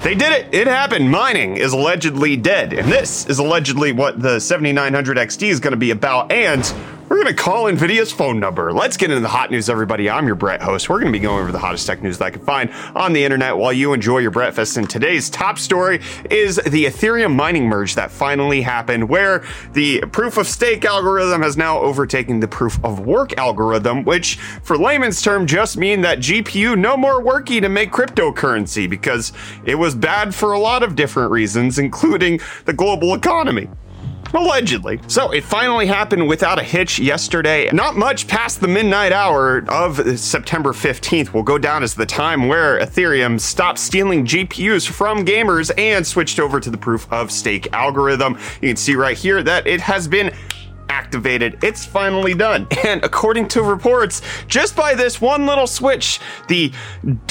They did it. It happened. Mining is allegedly dead. And this is allegedly what the 7900 XT is going to be about. And we're going to call NVIDIA's phone number. Let's get into the hot news, everybody. I'm your Brett host. We're going to be going over the hottest tech news that I can find on the internet while you enjoy your breakfast. And today's top story is the Ethereum mining merge that finally happened, where the proof of stake algorithm has now overtaken the proof of work algorithm, which, for layman's term, just mean that GPU no more working to make cryptocurrency because it was bad for a lot of different reasons, including the global economy. Allegedly. So it finally happened without a hitch yesterday. Not much past the midnight hour of September 15th will go down as the time where Ethereum stopped stealing GPUs from gamers and switched over to the proof of stake algorithm. You can see right here that it has been activated. It's finally done. And according to reports, just by this one little switch, the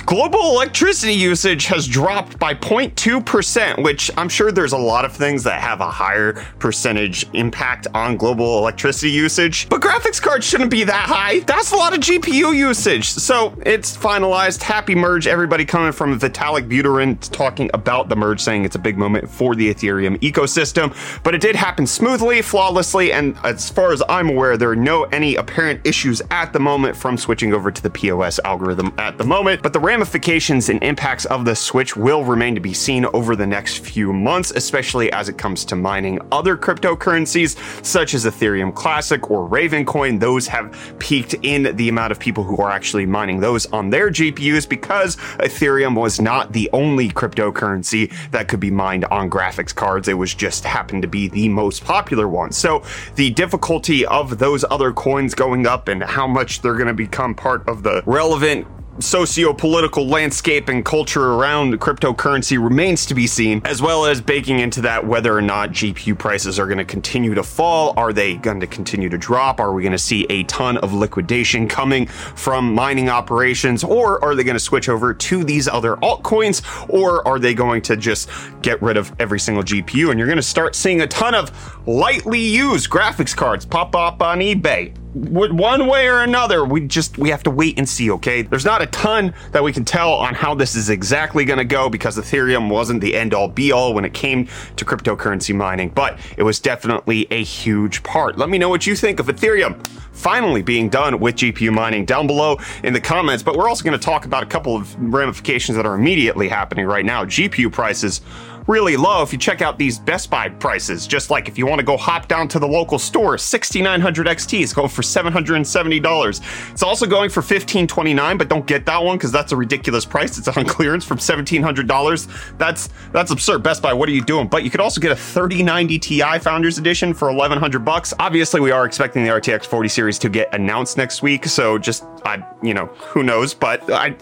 global electricity usage has dropped by 0.2%, which I'm sure there's a lot of things that have a higher percentage impact on global electricity usage. But graphics cards shouldn't be that high. That's a lot of GPU usage. So it's finalized. Happy merge. Everybody coming from Vitalik Buterin talking about the merge, saying it's a big moment for the Ethereum ecosystem. But it did happen smoothly, flawlessly, and as far as I'm aware, there are no any apparent issues at the moment from switching over to the POS algorithm at the moment, but the ramifications and impacts of the switch will remain to be seen over the next few months, especially as it comes to mining other cryptocurrencies such as Ethereum Classic or Ravencoin. Those have peaked in the amount of people who are actually mining those on their GPUs because Ethereum was not the only cryptocurrency that could be mined on graphics cards. It was just happened to be the most popular one. So the difficulty of those other coins going up and how much they're going to become part of the relevant socio-political landscape and culture around cryptocurrency remains to be seen, as well as baking into that whether or not GPU prices are going to continue to fall. Are they going to continue to drop? Are we going to see a ton of liquidation coming from mining operations? Or are they going to switch over to these other altcoins? Or are they going to just get rid of every single GPU? And you're going to start seeing a ton of lightly used graphics cards pop up on eBay one way or another, we just we have to wait and see. Okay, there's not a ton that we can tell on how this is exactly going to go because Ethereum wasn't the end all be all when it came to cryptocurrency mining, but it was definitely a huge part. Let me know what you think of Ethereum finally being done with GPU mining down below in the comments. But we're also going to talk about a couple of ramifications that are immediately happening right now. GPU prices really low if you check out these Best Buy prices. Just like if you want to go hop down to the local store, 6900 XT is going for $770. It's also going for 1529, but don't get that one because that's a ridiculous price. It's on clearance from $1700. That's that's absurd. Best Buy, what are you doing? But you could also get a 3090 Ti Founders Edition for 1100 bucks. Obviously, we are expecting the RTX 40 series to get announced next week, so just I, you know, who knows, but I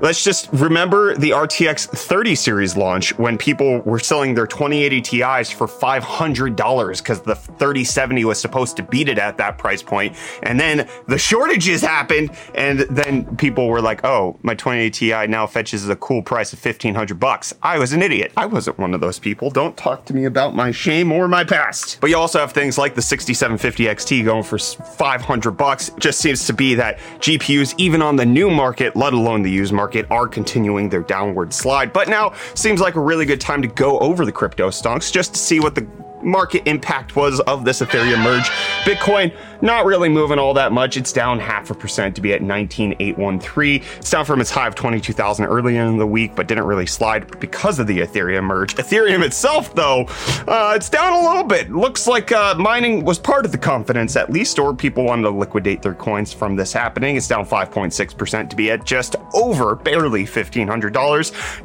let's just remember the RTX 30 series launch when people were selling their 2080 Ti's for $500 because the 3070 was supposed to beat it at that price point. And then the shortages happened, and then people were like, oh, my 2080 Ti now fetches a cool price of 1500 bucks. I was an idiot. I wasn't one of those people. Don't talk to me about my shame or my past. But you also have things like the 6750 XT going for 500 bucks. It just seems to be that GPUs, even on the new market, let alone the used market, are continuing their downward slide. But now seems like a really good time to go over the crypto stocks just to see what the market impact was of this Ethereum merge. Bitcoin not really moving all that much. It's down half a percent to be at 19,813. It's down from its high of 22,000 earlier in the week, but didn't really slide because of the Ethereum merge. Ethereum itself, though, uh, it's down a little bit. Looks like uh, mining was part of the confidence, at least, or people wanted to liquidate their coins from this happening. It's down 5.6% to be at just over barely $1,500.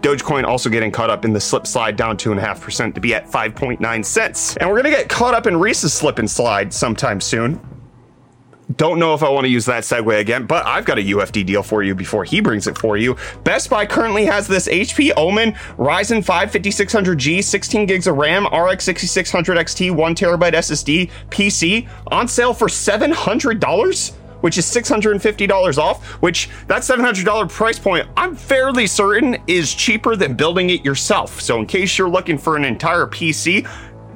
Dogecoin also getting caught up in the slip slide down 2.5% to be at 5.9 cents. And we're going to get caught up in Reese's slip and slide sometime soon. Don't know if I want to use that segue again, but I've got a UFD deal for you before he brings it for you. Best Buy currently has this HP Omen Ryzen 5 5600G, 16 gigs of RAM, RX 6600 XT, 1 terabyte SSD PC on sale for $700 which is $650 off, which that $700 price point, I'm fairly certain is cheaper than building it yourself. So in case you're looking for an entire PC,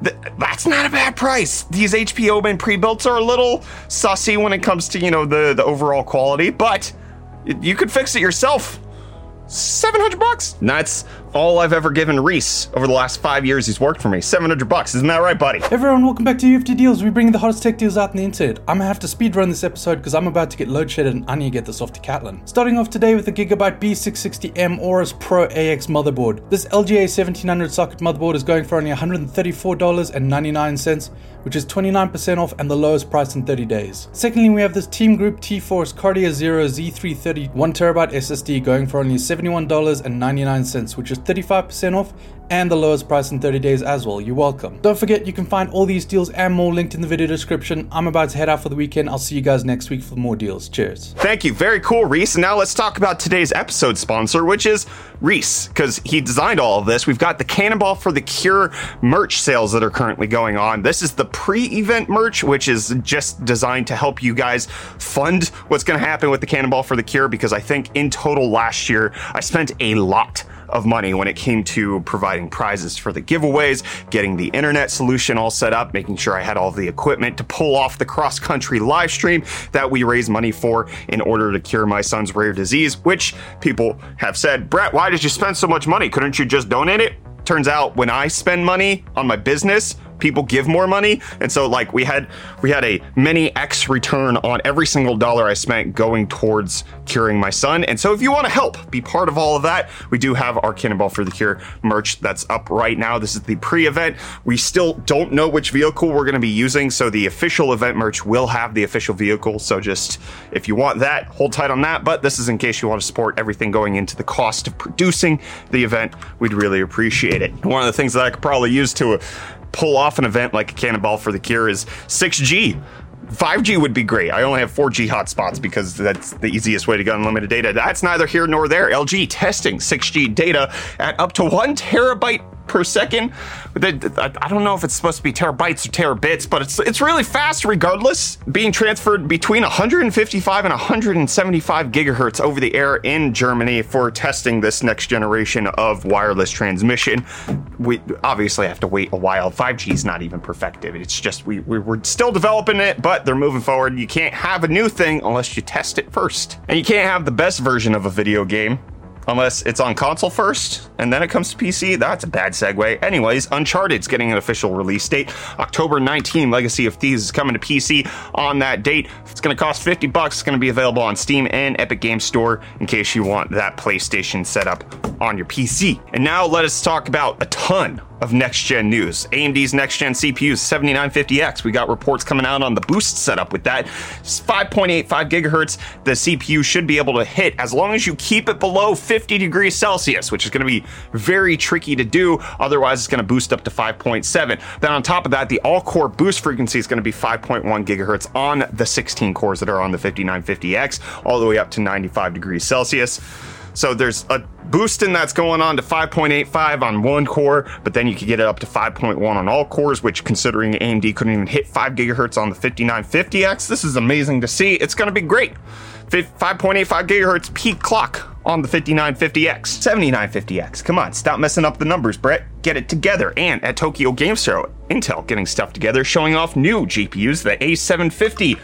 th- that's not a bad price. These HP Omen pre-builts are a little sussy when it comes to, you know, the, the overall quality, but you could fix it yourself. 700 bucks. That's all I've ever given Reese over the last five years he's worked for me. 700 bucks. Isn't that right, buddy? Everyone, welcome back to UFD Deals. We bring the hottest tech deals out on the internet. I'm gonna have to speed run this episode because I'm about to get load shedded and I need to get this off to Catlin. Starting off today with the Gigabyte B660M Aorus Pro AX motherboard. This LGA 1700 socket motherboard is going for only $134.99, which is 29% off and the lowest price in 30 days. Secondly, we have this Team Group T-Force Cardea Zero Z330 1TB SSD going for only $71.99, which is 35% off and the lowest price in 30 days as well. You're welcome. Don't forget, you can find all these deals and more linked in the video description. I'm about to head out for the weekend. I'll see you guys next week for more deals. Cheers. Thank you. Very cool, Reese. Now let's talk about today's episode sponsor, which is Reese, because he designed all of this. We've got the Cannonball for the Cure merch sales that are currently going on. This is the pre event merch, which is just designed to help you guys fund what's going to happen with the Cannonball for the Cure, because I think in total last year, I spent a lot of money when it came to providing prizes for the giveaways, getting the internet solution all set up, making sure I had all the equipment to pull off the cross country live stream that we raise money for in order to cure my son's rare disease, which people have said, Brett, why did you spend so much money? Couldn't you just donate it? Turns out when I spend money on my business, people give more money. And so like we had we had a many x return on every single dollar i spent going towards curing my son. And so if you want to help be part of all of that we do have our cannonball for the cure merch that's up right now. This is the pre-event. We still don't know which vehicle we're going to be using so the official event merch will have the official vehicle. So just if you want that hold tight on that. But this is in case you want to support everything going into the cost of producing the event. We'd really appreciate it. One of the things that i could probably use to pull off an event like a Cannonball for the Cure is 6G. 5G would be great. I only have 4G hotspots because that's the easiest way to get unlimited data. That's neither here nor there. LG testing 6G data at up to one terabyte per second. I don't know if it's supposed to be terabytes or terabits, but it's it's really fast regardless. Being transferred between 155 and 175 gigahertz over the air in Germany for testing this next generation of wireless transmission. We obviously have to wait a while. 5G is not even perfected. It's just we, we we're still developing it, but they're moving forward. You can't have a new thing unless you test it first. And you can't have the best version of a video game unless it's on console first and then it comes to PC. That's a bad segue. Anyways, Uncharted's getting an official release date. October 19, Legacy of Thieves is coming to PC on that date. It's going to cost 50 bucks. It's going to be available on Steam and Epic Game Store in case you want that PlayStation setup on your PC. And now let us talk about a ton of next gen news. AMD's next gen CPU is 7950X. We got reports coming out on the boost setup with that. It's 5.85 gigahertz. The CPU should be able to hit as long as you keep it below 50 degrees Celsius, which is going to be very tricky to do. Otherwise, it's going to boost up to 5.7. Then on top of that, the all core boost frequency is going to be 5.1 gigahertz on the 16 cores that are on the 5950X, all the way up to 95 degrees Celsius. So there's a boosting that's going on to 5.85 on one core, but then you could get it up to 5.1 on all cores, which considering AMD couldn't even hit 5 gigahertz on the 5950X, this is amazing to see. It's going to be great. 5.85 gigahertz peak clock on the 5950X. 7950X. Come on, stop messing up the numbers, Brett. Get it together. And at Tokyo Game Show, Intel getting stuff together, showing off new GPUs, the A750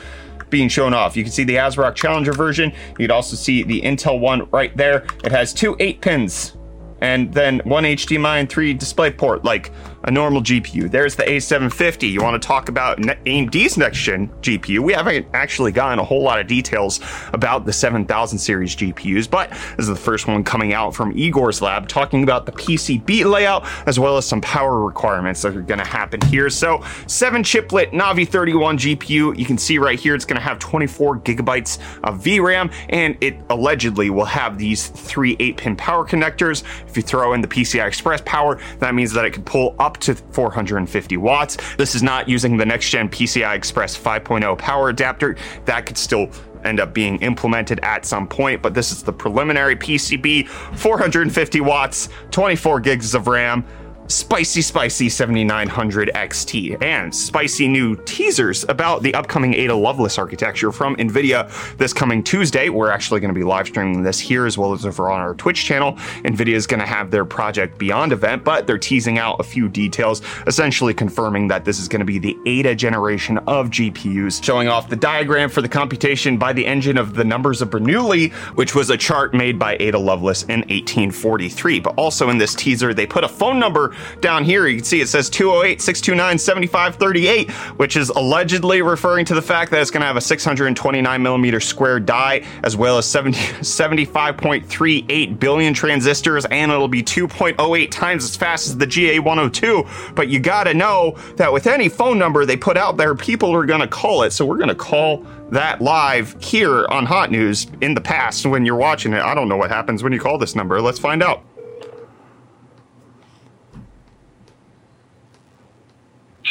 being shown off. You can see the ASRock Challenger version. You can also see the Intel one right there. It has two 8 pins and then one HDMI and three display port. Like a normal GPU. There's the A750. You want to talk about AMD's next gen GPU? We haven't actually gotten a whole lot of details about the 7000 series GPUs, but this is the first one coming out from Igor's lab talking about the PCB layout as well as some power requirements that are going to happen here. So, 7 chiplet Navi 31 GPU. You can see right here it's going to have 24 gigabytes of VRAM and it allegedly will have these three 8 pin power connectors. If you throw in the PCI Express power, that means that it can pull up up to 450 watts. This is not using the next gen PCI Express 5.0 power adapter. That could still end up being implemented at some point, but this is the preliminary PCB 450 watts, 24 gigs of RAM. Spicy, spicy 7900 XT and spicy new teasers about the upcoming Ada Lovelace architecture from NVIDIA this coming Tuesday. We're actually going to be live streaming this here as well as over on our Twitch channel. NVIDIA is going to have their Project Beyond event, but they're teasing out a few details, essentially confirming that this is going to be the Ada generation of GPUs, showing off the diagram for the computation by the engine of the numbers of Bernoulli, which was a chart made by Ada Lovelace in 1843. But also in this teaser, they put a phone number down here, you can see it says 208 629 7538, which is allegedly referring to the fact that it's going to have a 629 millimeter square die, as well as 70, 75.38 billion transistors, and it'll be 2.08 times as fast as the GA102. But you got to know that with any phone number they put out there, people are going to call it. So we're going to call that live here on Hot News in the past when you're watching it. I don't know what happens when you call this number. Let's find out.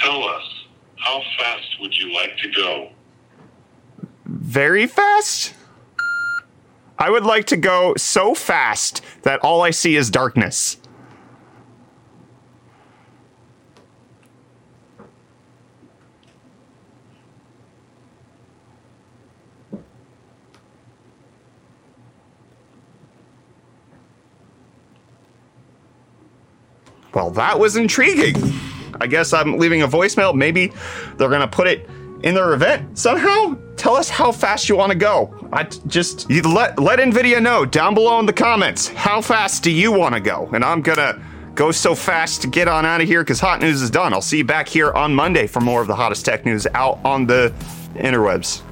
Tell us, how fast would you like to go? Very fast? I would like to go so fast that all I see is darkness. Well, that was intriguing. I guess I'm leaving a voicemail. Maybe they're going to put it in their event somehow. Tell us how fast you want to go. I just you let let Nvidia know down below in the comments how fast do you want to go, and I'm gonna go so fast to get on out of here because hot news is done. I'll see you back here on Monday for more of the hottest tech news out on the interwebs.